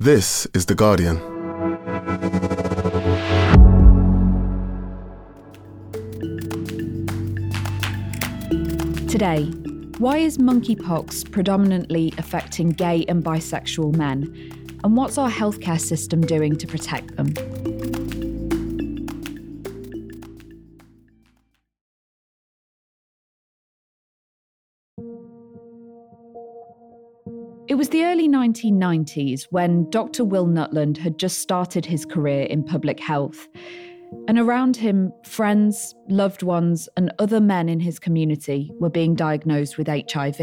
This is The Guardian. Today, why is monkeypox predominantly affecting gay and bisexual men? And what's our healthcare system doing to protect them? Early 1990s when Dr. Will Nutland had just started his career in public health. And around him, friends, loved ones, and other men in his community were being diagnosed with HIV.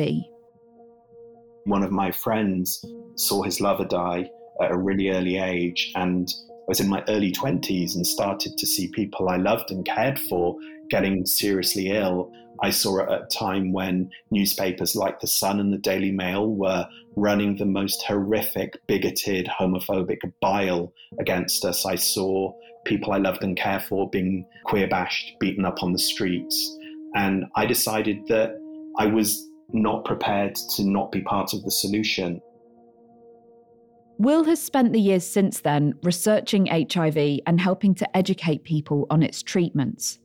One of my friends saw his lover die at a really early age, and I was in my early 20s and started to see people I loved and cared for getting seriously ill. I saw it at a time when newspapers like The Sun and the Daily Mail were running the most horrific, bigoted, homophobic bile against us. I saw people I loved and cared for being queer bashed, beaten up on the streets. And I decided that I was not prepared to not be part of the solution. Will has spent the years since then researching HIV and helping to educate people on its treatments.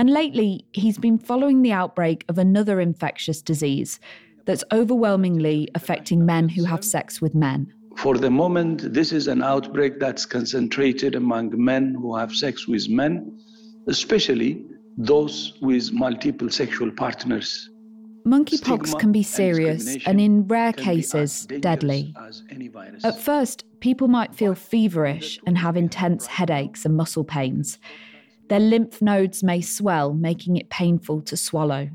And lately, he's been following the outbreak of another infectious disease that's overwhelmingly affecting men who have sex with men. For the moment, this is an outbreak that's concentrated among men who have sex with men, especially those with multiple sexual partners. Monkeypox can be serious and, in rare cases, deadly. At first, people might feel feverish and have intense headaches and muscle pains. Their lymph nodes may swell, making it painful to swallow.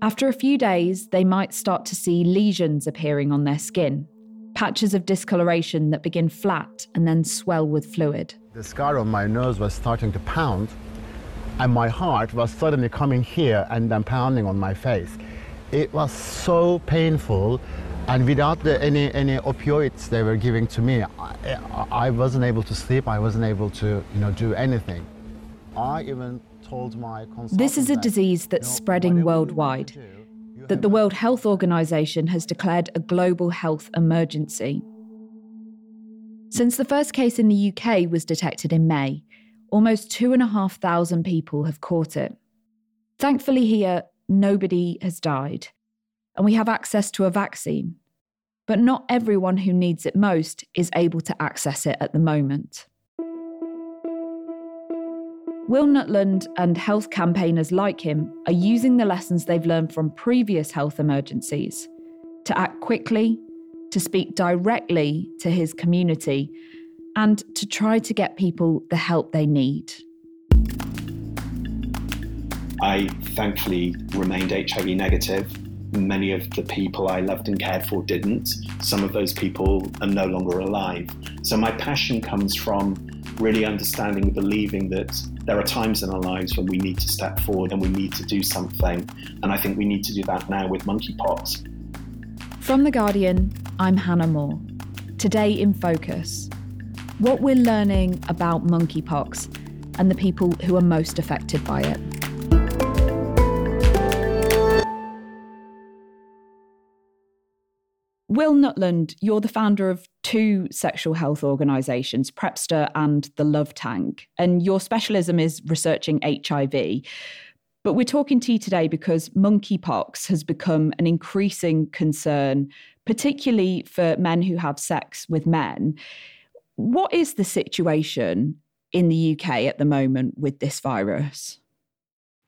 After a few days, they might start to see lesions appearing on their skin, patches of discoloration that begin flat and then swell with fluid. The scar on my nose was starting to pound, and my heart was suddenly coming here and then pounding on my face. It was so painful, and without the, any, any opioids they were giving to me, I, I wasn't able to sleep, I wasn't able to you know, do anything. This is a disease that's spreading worldwide. That the World Health Organization has declared a global health emergency. Since the first case in the UK was detected in May, almost 2,500 people have caught it. Thankfully, here, nobody has died, and we have access to a vaccine. But not everyone who needs it most is able to access it at the moment. Will Nutland and health campaigners like him are using the lessons they've learned from previous health emergencies to act quickly, to speak directly to his community, and to try to get people the help they need. I thankfully remained HIV negative. Many of the people I loved and cared for didn't. Some of those people are no longer alive. So my passion comes from really understanding and believing that there are times in our lives when we need to step forward and we need to do something. And I think we need to do that now with monkeypox. From The Guardian, I'm Hannah Moore. Today in Focus, what we're learning about monkeypox and the people who are most affected by it. Will Nutland, you're the founder of two sexual health organisations, PrEPster and the Love Tank, and your specialism is researching HIV. But we're talking to you today because monkeypox has become an increasing concern, particularly for men who have sex with men. What is the situation in the UK at the moment with this virus?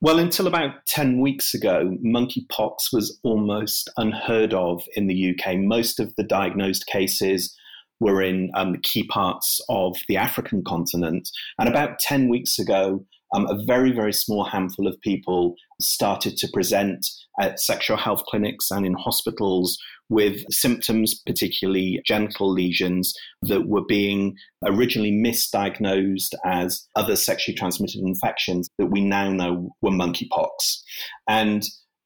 Well, until about 10 weeks ago, monkeypox was almost unheard of in the UK. Most of the diagnosed cases were in um, key parts of the African continent. And about 10 weeks ago, um, a very, very small handful of people started to present at sexual health clinics and in hospitals with symptoms, particularly genital lesions, that were being originally misdiagnosed as other sexually transmitted infections that we now know were monkeypox. And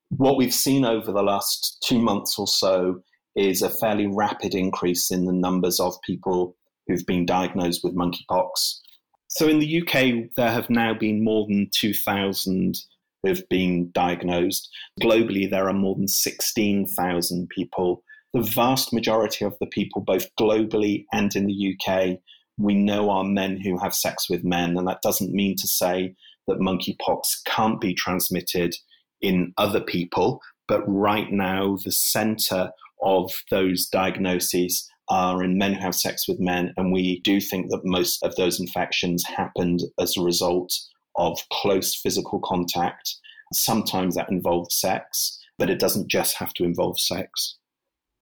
what we've seen over the last two months or so is a fairly rapid increase in the numbers of people who've been diagnosed with monkeypox. So in the UK, there have now been more than 2,000 who have been diagnosed. Globally, there are more than 16,000 people the vast majority of the people, both globally and in the UK, we know are men who have sex with men. And that doesn't mean to say that monkeypox can't be transmitted in other people. But right now, the center of those diagnoses are in men who have sex with men. And we do think that most of those infections happened as a result of close physical contact. Sometimes that involves sex, but it doesn't just have to involve sex.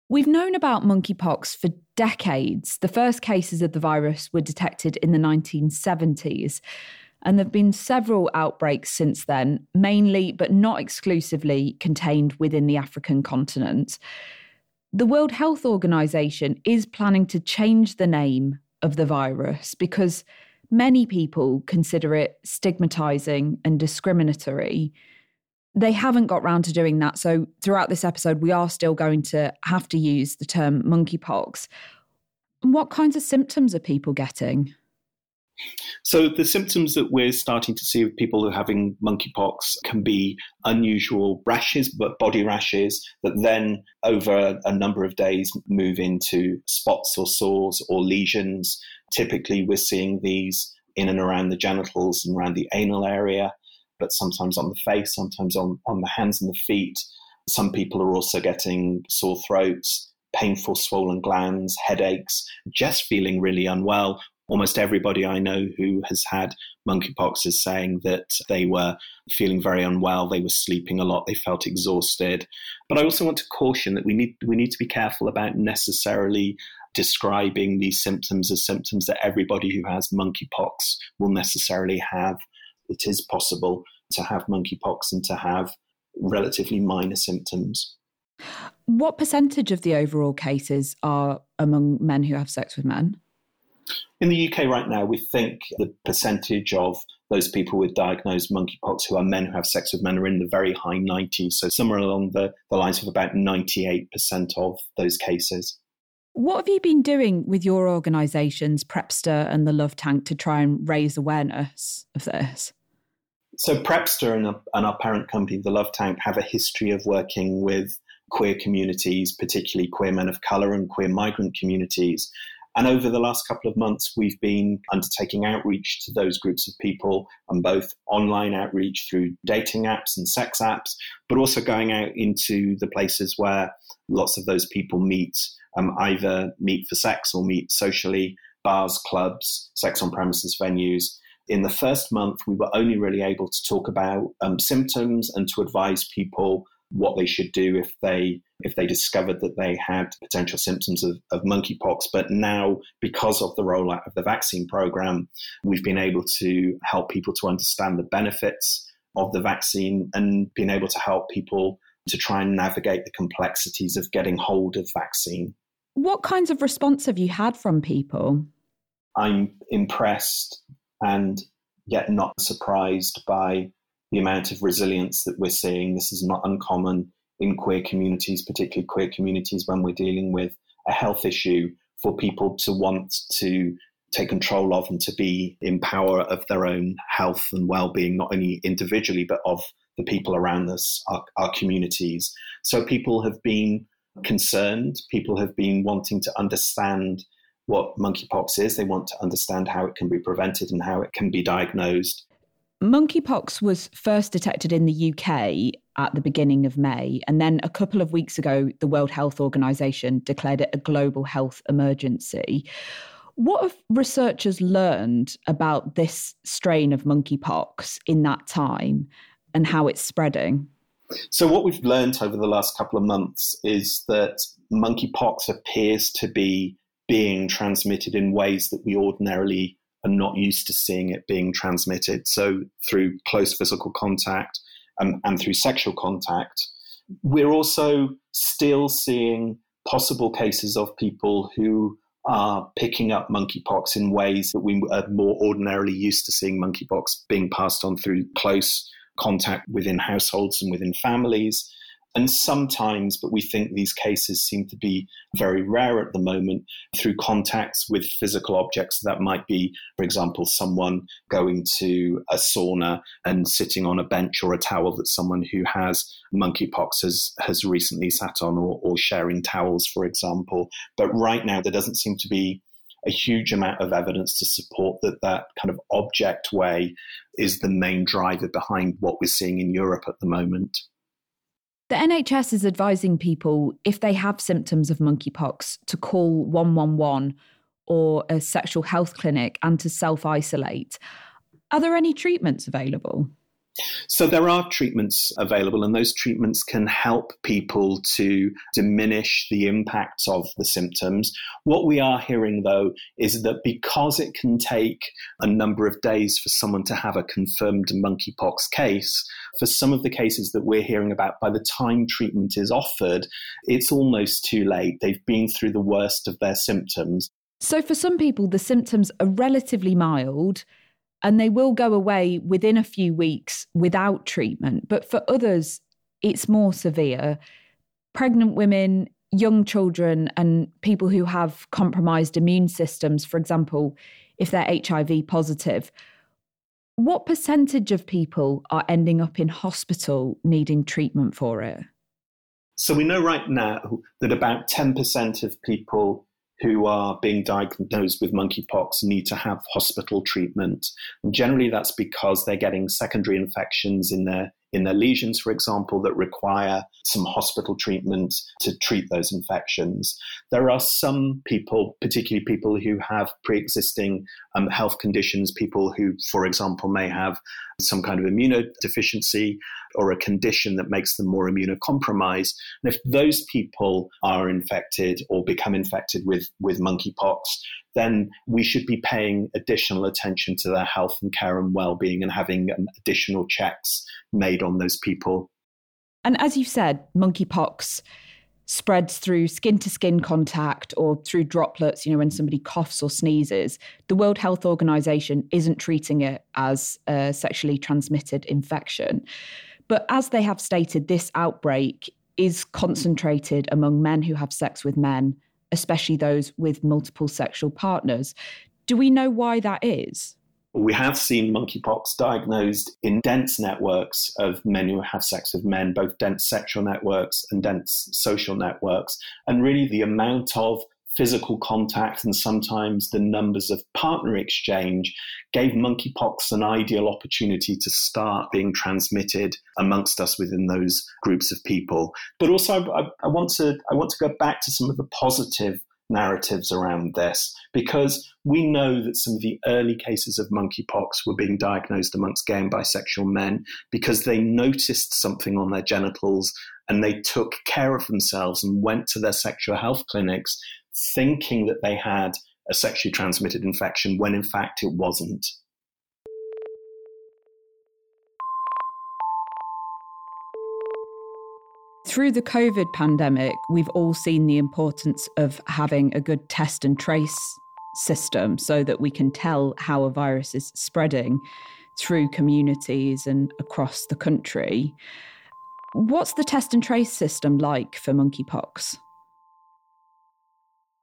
We've known about monkeypox for decades. The first cases of the virus were detected in the 1970s. And there have been several outbreaks since then, mainly but not exclusively contained within the African continent. The World Health Organization is planning to change the name of the virus because many people consider it stigmatizing and discriminatory they haven't got round to doing that. So throughout this episode, we are still going to have to use the term monkeypox. What kinds of symptoms are people getting? So the symptoms that we're starting to see with people who are having monkeypox can be unusual rashes, but body rashes that then over a number of days move into spots or sores or lesions. Typically, we're seeing these in and around the genitals and around the anal area but sometimes on the face, sometimes on, on the hands and the feet. Some people are also getting sore throats, painful swollen glands, headaches, just feeling really unwell. Almost everybody I know who has had monkeypox is saying that they were feeling very unwell, they were sleeping a lot, they felt exhausted. But I also want to caution that we need we need to be careful about necessarily describing these symptoms as symptoms that everybody who has monkeypox will necessarily have it is possible to have monkeypox and to have relatively minor symptoms. What percentage of the overall cases are among men who have sex with men? In the UK right now, we think the percentage of those people with diagnosed monkeypox who are men who have sex with men are in the very high 90s. So somewhere along the, the lines of about 98% of those cases. What have you been doing with your organisations, PrEPster and the Love Tank, to try and raise awareness of this? So PrEPster and, and our parent company, the Love Tank, have a history of working with queer communities, particularly queer men of colour and queer migrant communities. And over the last couple of months, we've been undertaking outreach to those groups of people, and both online outreach through dating apps and sex apps, but also going out into the places where lots of those people meet, um, either meet for sex or meet socially, bars, clubs, sex on premises venues. In the first month, we were only really able to talk about um, symptoms and to advise people what they should do if they if they discovered that they had potential symptoms of, of monkeypox. But now, because of the rollout of the vaccine program, we've been able to help people to understand the benefits of the vaccine and being able to help people to try and navigate the complexities of getting hold of vaccine. What kinds of response have you had from people? I'm impressed and yet not surprised by the amount of resilience that we're seeing. This is not uncommon in queer communities, particularly queer communities, when we're dealing with a health issue, for people to want to take control of and to be in power of their own health and well-being, not only individually but of the people around us, our, our communities. So people have been concerned. People have been wanting to understand what monkeypox is. They want to understand how it can be prevented and how it can be diagnosed. Monkeypox was first detected in the UK at the beginning of May. And then a couple of weeks ago, the World Health Organization declared it a global health emergency. What have researchers learned about this strain of monkeypox in that time and how it's spreading? So, what we've learned over the last couple of months is that monkeypox appears to be being transmitted in ways that we ordinarily are not used to seeing it being transmitted. So, through close physical contact and, and through sexual contact. We're also still seeing possible cases of people who are picking up monkeypox in ways that we are more ordinarily used to seeing monkeypox being passed on through close contact within households and within families. And sometimes, but we think these cases seem to be very rare at the moment, through contacts with physical objects that might be, for example, someone going to a sauna and sitting on a bench or a towel that someone who has monkeypox has, has recently sat on, or, or sharing towels, for example. But right now, there doesn't seem to be a huge amount of evidence to support that that kind of object way is the main driver behind what we're seeing in Europe at the moment. The NHS is advising people, if they have symptoms of monkeypox, to call 111 or a sexual health clinic and to self isolate. Are there any treatments available? So there are treatments available, and those treatments can help people to diminish the impact of the symptoms. What we are hearing, though, is that because it can take a number of days for someone to have a confirmed monkeypox case, for some of the cases that we're hearing about, by the time treatment is offered, it's almost too late. They've been through the worst of their symptoms. So, for some people, the symptoms are relatively mild and they will go away within a few weeks without treatment. But for others, it's more severe. Pregnant women, young children, and people who have compromised immune systems, for example, if they're HIV positive. What percentage of people are ending up in hospital needing treatment for it? So we know right now that about 10% of people who are being diagnosed with monkeypox need to have hospital treatment. And generally, that's because they're getting secondary infections in their in their lesions, for example, that require some hospital treatment to treat those infections. There are some people, particularly people who have pre existing um, health conditions, people who, for example, may have some kind of immunodeficiency or a condition that makes them more immunocompromised. And if those people are infected or become infected with, with monkeypox, then we should be paying additional attention to their health and care and well-being and having um, additional checks made on those people. And as you've said, monkeypox spreads through skin to skin contact or through droplets, you know, when somebody coughs or sneezes. The World Health Organization isn't treating it as a sexually transmitted infection. But as they have stated, this outbreak is concentrated among men who have sex with men especially those with multiple sexual partners. Do we know why that is? We have seen monkeypox diagnosed in dense networks of men who have sex with men, both dense sexual networks and dense social networks. And really, the amount of physical contact and sometimes the numbers of partner exchange gave monkeypox an ideal opportunity to start being transmitted amongst us within those groups of people. But also, I, I want to I want to go back to some of the positive narratives around this because we know that some of the early cases of monkeypox were being diagnosed amongst gay and bisexual men because they noticed something on their genitals and they took care of themselves and went to their sexual health clinics thinking that they had a sexually transmitted infection when in fact it wasn't. Through the COVID pandemic, we've all seen the importance of having a good test and trace system so that we can tell how a virus is spreading through communities and across the country. What's the test and trace system like for monkeypox?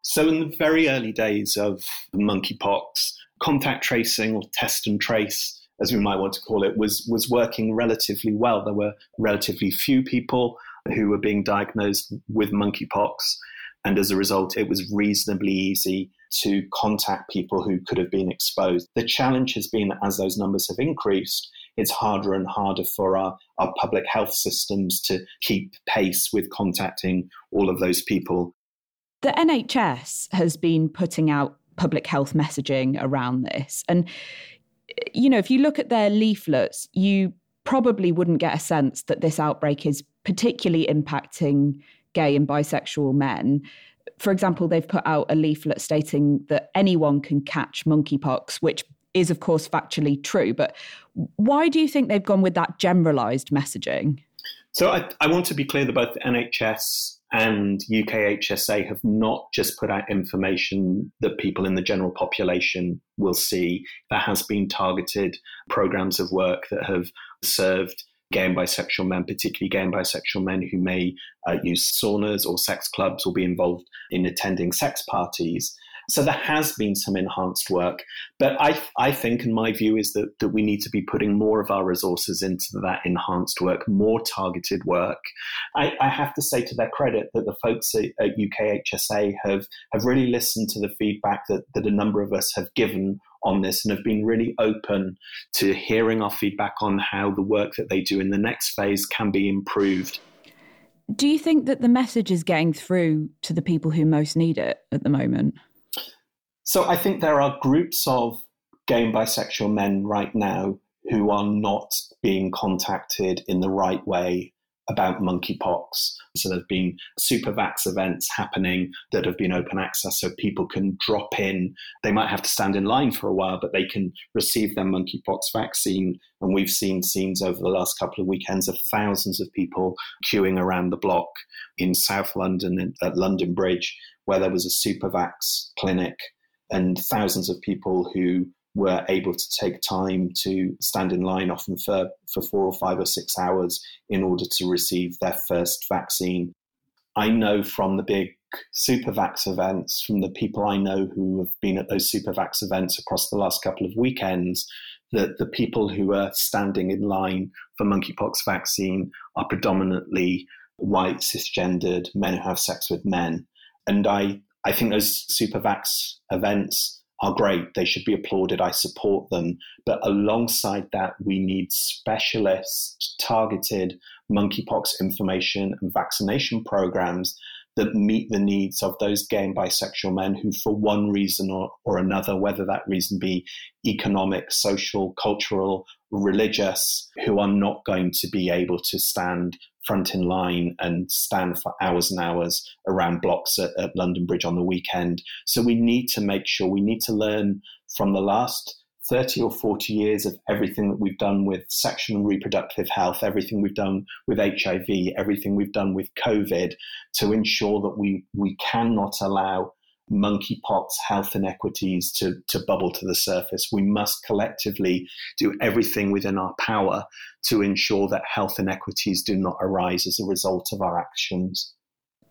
So, in the very early days of monkeypox, contact tracing or test and trace, as we might want to call it, was, was working relatively well. There were relatively few people who were being diagnosed with monkeypox. And as a result, it was reasonably easy to contact people who could have been exposed. The challenge has been that as those numbers have increased, it's harder and harder for our, our public health systems to keep pace with contacting all of those people the NHS has been putting out public health messaging around this. And, eh, you know, if you look at their leaflets, you probably wouldn't get a sense that this outbreak is particularly impacting gay and bisexual men. For example, they've put out a leaflet stating that anyone can catch monkeypox, which is, of course, factually true. But why do you think they've gone with that generalized messaging? So I, I want to be clear both the NHS and UKHSA have not just put out information that people in the general population will see. There has been targeted programs of work that have served gay and bisexual men, particularly gay and bisexual men who may uh, use saunas or sex clubs or be involved in attending sex parties. So there has been some enhanced work, but I, I think, and my view is that, that we need to be putting more of our resources into that enhanced work, more targeted work. I, I have to say to their credit that the folks at, at UKHSA have, have really listened to the feedback that, that a number of us have given on this and have been really open to hearing our feedback on how the work that they do in the next phase can be improved. Do you think that the message is getting through to the people who most need it at the moment? So I think there are groups of gay and bisexual men right now who are not being contacted in the right way about monkeypox. So there's been super vax events happening that have been open access so people can drop in. They might have to stand in line for a while, but they can receive their monkeypox vaccine. And we've seen scenes over the last couple of weekends of thousands of people queuing around the block in South London at London Bridge, where there was a super vax clinic and thousands of people who were able to take time to stand in line, often for, for four or five or six hours, in order to receive their first vaccine. I know from the big Supervax events, from the people I know who have been at those Supervax events across the last couple of weekends, that the people who are standing in line for monkeypox vaccine are predominantly white, cisgendered men who have sex with men. And I I think those supervax events are great. They should be applauded. I support them. But alongside that, we need specialist, targeted monkeypox information and vaccination programs that meet the needs of those gay and bisexual men who, for one reason or, or another, whether that reason be economic, social, cultural, religious, who are not going to be able to stand front in line and stand for hours and hours around blocks at, at London Bridge on the weekend. So we need to make sure we need to learn from the last 30 or 40 years of everything that we've done with sexual and reproductive health, everything we've done with HIV, everything we've done with COVID to ensure that we, we cannot allow monkeypox health inequities to, to bubble to the surface. We must collectively do everything within our power to ensure that health inequities do not arise as a result of our actions.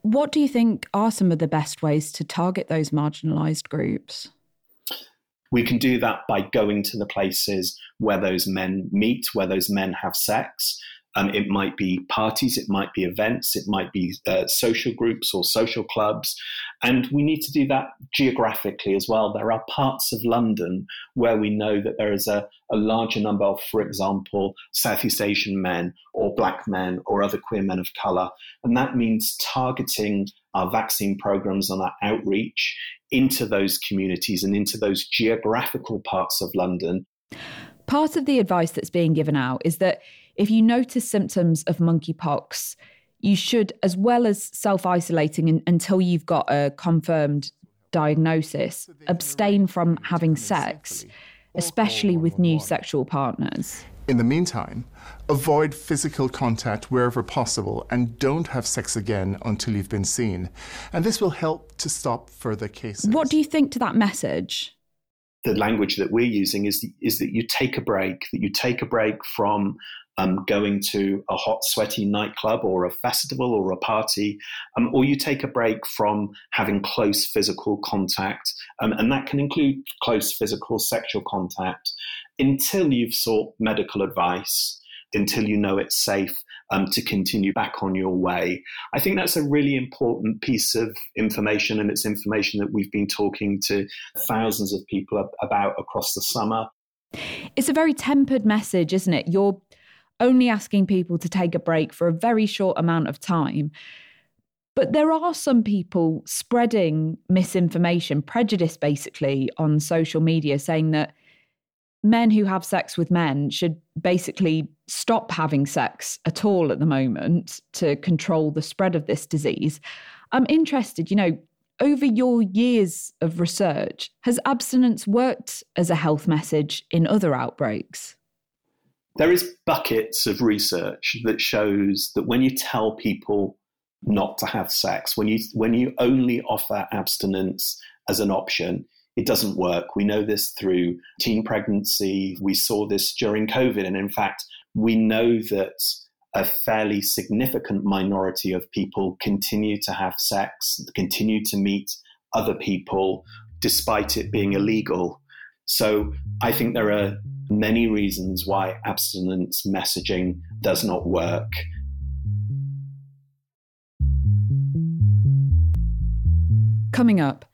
What do you think are some of the best ways to target those marginalised groups? We can do that by going to the places where those men meet, where those men have sex, um, it might be parties, it might be events, it might be uh, social groups or social clubs. And we need to do that geographically as well. There are parts of London where we know that there is a, a larger number of, for example, Southeast Asian men or black men or other queer men of colour. And that means targeting our vaccine programs and our outreach into those communities and into those geographical parts of London. Part of the advice that's being given out is that if you notice symptoms of monkeypox, you should, as well as self isolating until you've got a confirmed diagnosis, abstain from having sex, especially with new sexual partners. In the meantime, avoid physical contact wherever possible and don't have sex again until you've been seen. And this will help to stop further cases. What do you think to that message? The language that we're using is, is that you take a break, that you take a break from um, going to a hot, sweaty nightclub or a festival or a party, um, or you take a break from having close physical contact, um, and that can include close physical sexual contact, until you've sought medical advice, until you know it's safe um, to continue back on your way. I think that's a really important piece of information, and it's information that we've been talking to thousands of people about across the summer. It's a very tempered message, isn't it? You're only asking people to take a break for a very short amount of time. But there are some people spreading misinformation, prejudice basically, on social media saying that men who have sex with men should basically stop having sex at all at the moment to control the spread of this disease. I'm interested, you know, over your years of research, has abstinence worked as a health message in other outbreaks? there is buckets of research that shows that when you tell people not to have sex, when you when you only offer abstinence as an option, it doesn't work. We know this through teen pregnancy. We saw this during COVID, and in fact, We know that a fairly significant minority of people continue to have sex, continue to meet other people despite it being illegal. So I think there are many reasons why abstinence messaging does not work. Coming up,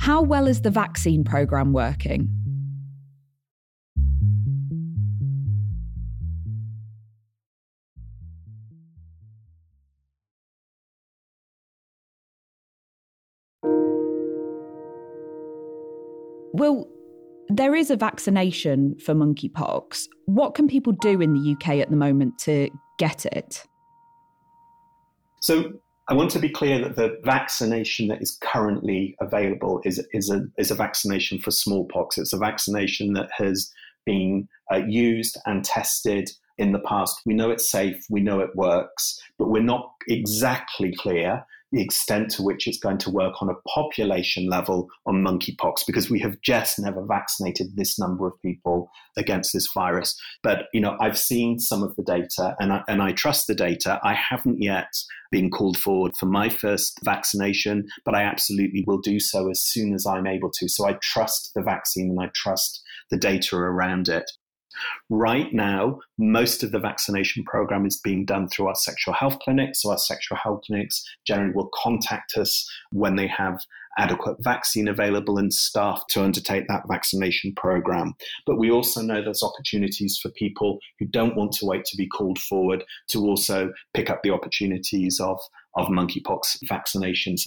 how well is the vaccine programme working? There is a vaccination for monkeypox. What can people do in the UK at the moment to get it? So, I want to be clear that the vaccination that is currently available is, is, a, is a vaccination for smallpox. It's a vaccination that has been uh, used and tested in the past. We know it's safe, we know it works, but we're not exactly clear the extent to which it's going to work on a population level on monkeypox because we have just never vaccinated this number of people against this virus. But you know, I've seen some of the data and I, and I trust the data. I haven't yet been called forward for my first vaccination, but I absolutely will do so as soon as I'm able to. So I trust the vaccine and I trust the data around it. Right now, most of the vaccination program is being done through our sexual health clinics. So, our sexual health clinics generally will contact us when they have adequate vaccine available and staff to undertake that vaccination program. But we also know there's opportunities for people who don't want to wait to be called forward to also pick up the opportunities of, of monkeypox vaccinations.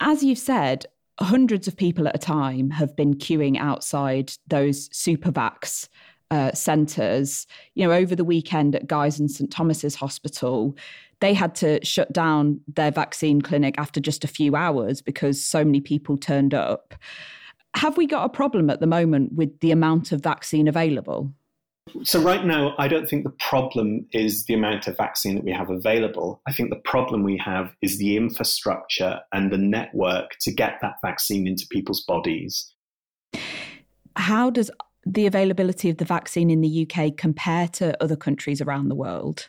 As you've said, hundreds of people at a time have been queuing outside those supervax uh, centres. You know, over the weekend at Guy's and St Thomas's Hospital, they had to shut down their vaccine clinic after just a few hours because so many people turned up. Have we got a problem at the moment with the amount of vaccine available? So, right now, I don't think the problem is the amount of vaccine that we have available. I think the problem we have is the infrastructure and the network to get that vaccine into people's bodies. How does the availability of the vaccine in the UK compare to other countries around the world?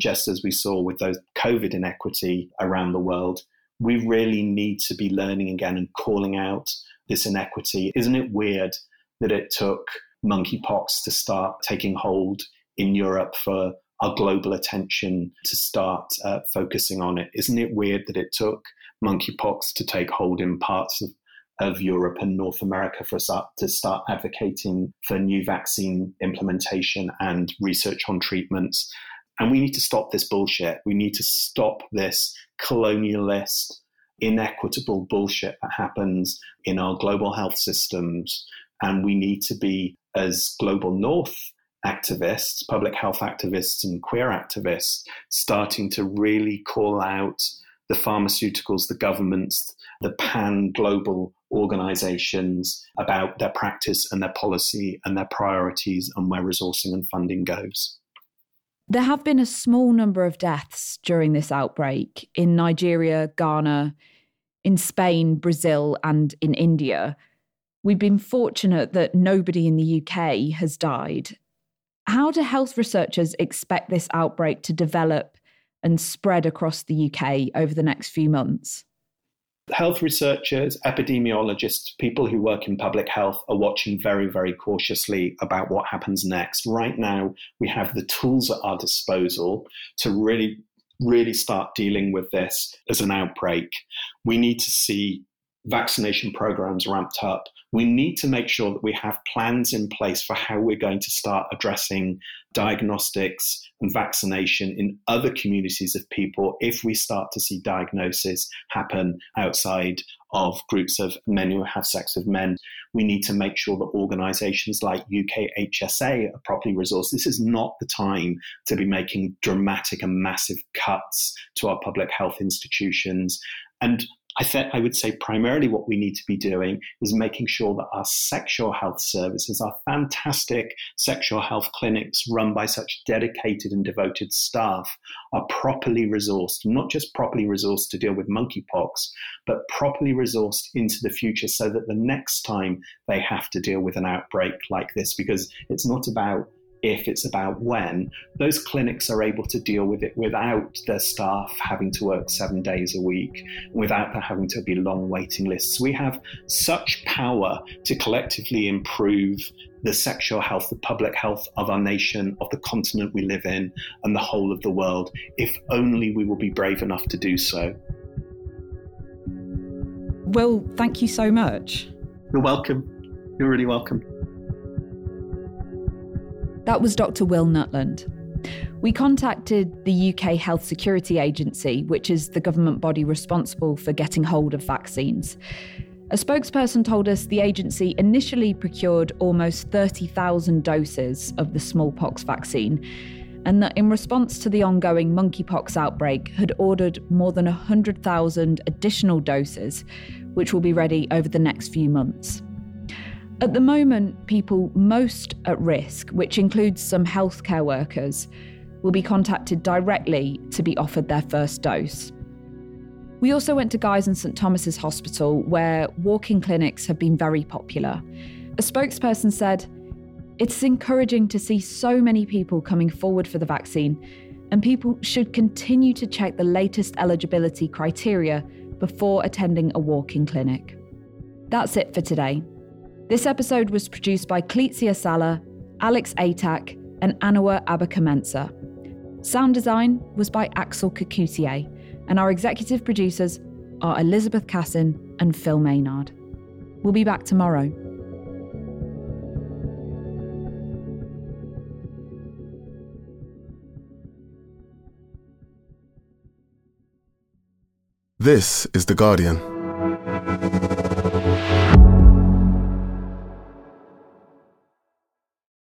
Just as we saw with those COVID inequity around the world, we really need to be learning again and calling out this inequity. Isn't it weird that it took monkeypox to start taking hold in Europe for our global attention to start uh, focusing on it. Isn't it weird that it took monkeypox to take hold in parts of, of Europe and North America for us to start advocating for new vaccine implementation and research on treatments? And we need to stop this bullshit. We need to stop this colonialist, inequitable bullshit that happens in our global health systems. And we need to be as global north activists, public health activists, and queer activists starting to really call out the pharmaceuticals, the governments, the pan global organizations about their practice and their policy and their priorities and where resourcing and funding goes. There have been a small number of deaths during this outbreak in Nigeria, Ghana, in Spain, Brazil, and in India. We've been fortunate that nobody in the UK has died. How do health researchers expect this outbreak to develop and spread across the UK over the next few months? Health researchers, epidemiologists, people who work in public health are watching very, very cautiously about what happens next. Right now, we have the tools at our disposal to really, really start dealing with this as an outbreak. We need to see vaccination programs ramped up we need to make sure that we have plans in place for how we're going to start addressing diagnostics and vaccination in other communities of people if we start to see diagnosis happen outside of groups of men who have sex with men. We need to make sure that organizations like UKHSA are properly resourced. This is not the time to be making dramatic and massive cuts to our public health institutions. And I, th- I would say primarily what we need to be doing is making sure that our sexual health services, our fantastic sexual health clinics run by such dedicated and devoted staff, are properly resourced, not just properly resourced to deal with monkeypox, but properly resourced into the future so that the next time they have to deal with an outbreak like this, because it's not about if, it's about when, those clinics are able to deal with it without their staff having to work seven days a week, without there having to be long waiting lists. We have such power to collectively improve the sexual health, the public health of our nation, of the continent we live in, and the whole of the world, if only we will be brave enough to do so. Will, thank you so much. You're welcome. You're really welcome. That was Dr. Will Nutland. We contacted the UK Health Security Agency, which is the government body responsible for getting hold of vaccines. A spokesperson told us the agency initially procured almost 30,000 doses of the smallpox vaccine, and that in response to the ongoing monkeypox outbreak, had ordered more than 100,000 additional doses, which will be ready over the next few months. At the moment, people most at risk, which includes some healthcare workers, will be contacted directly to be offered their first dose. We also went to Guy's and St Thomas's Hospital, where walk-in clinics have been very popular. A spokesperson said, It's encouraging to see so many people coming forward for the vaccine, and people should continue to check the latest eligibility criteria before attending a walk in clinic. That's it for today. This episode was produced by Cleetzia Sala, Alex Atack, and Anua Abakamensa. Sound design was by Axel Kacoutié, and our executive producers are Elizabeth Cassin and Phil Maynard. We'll be back tomorrow. This is The Guardian.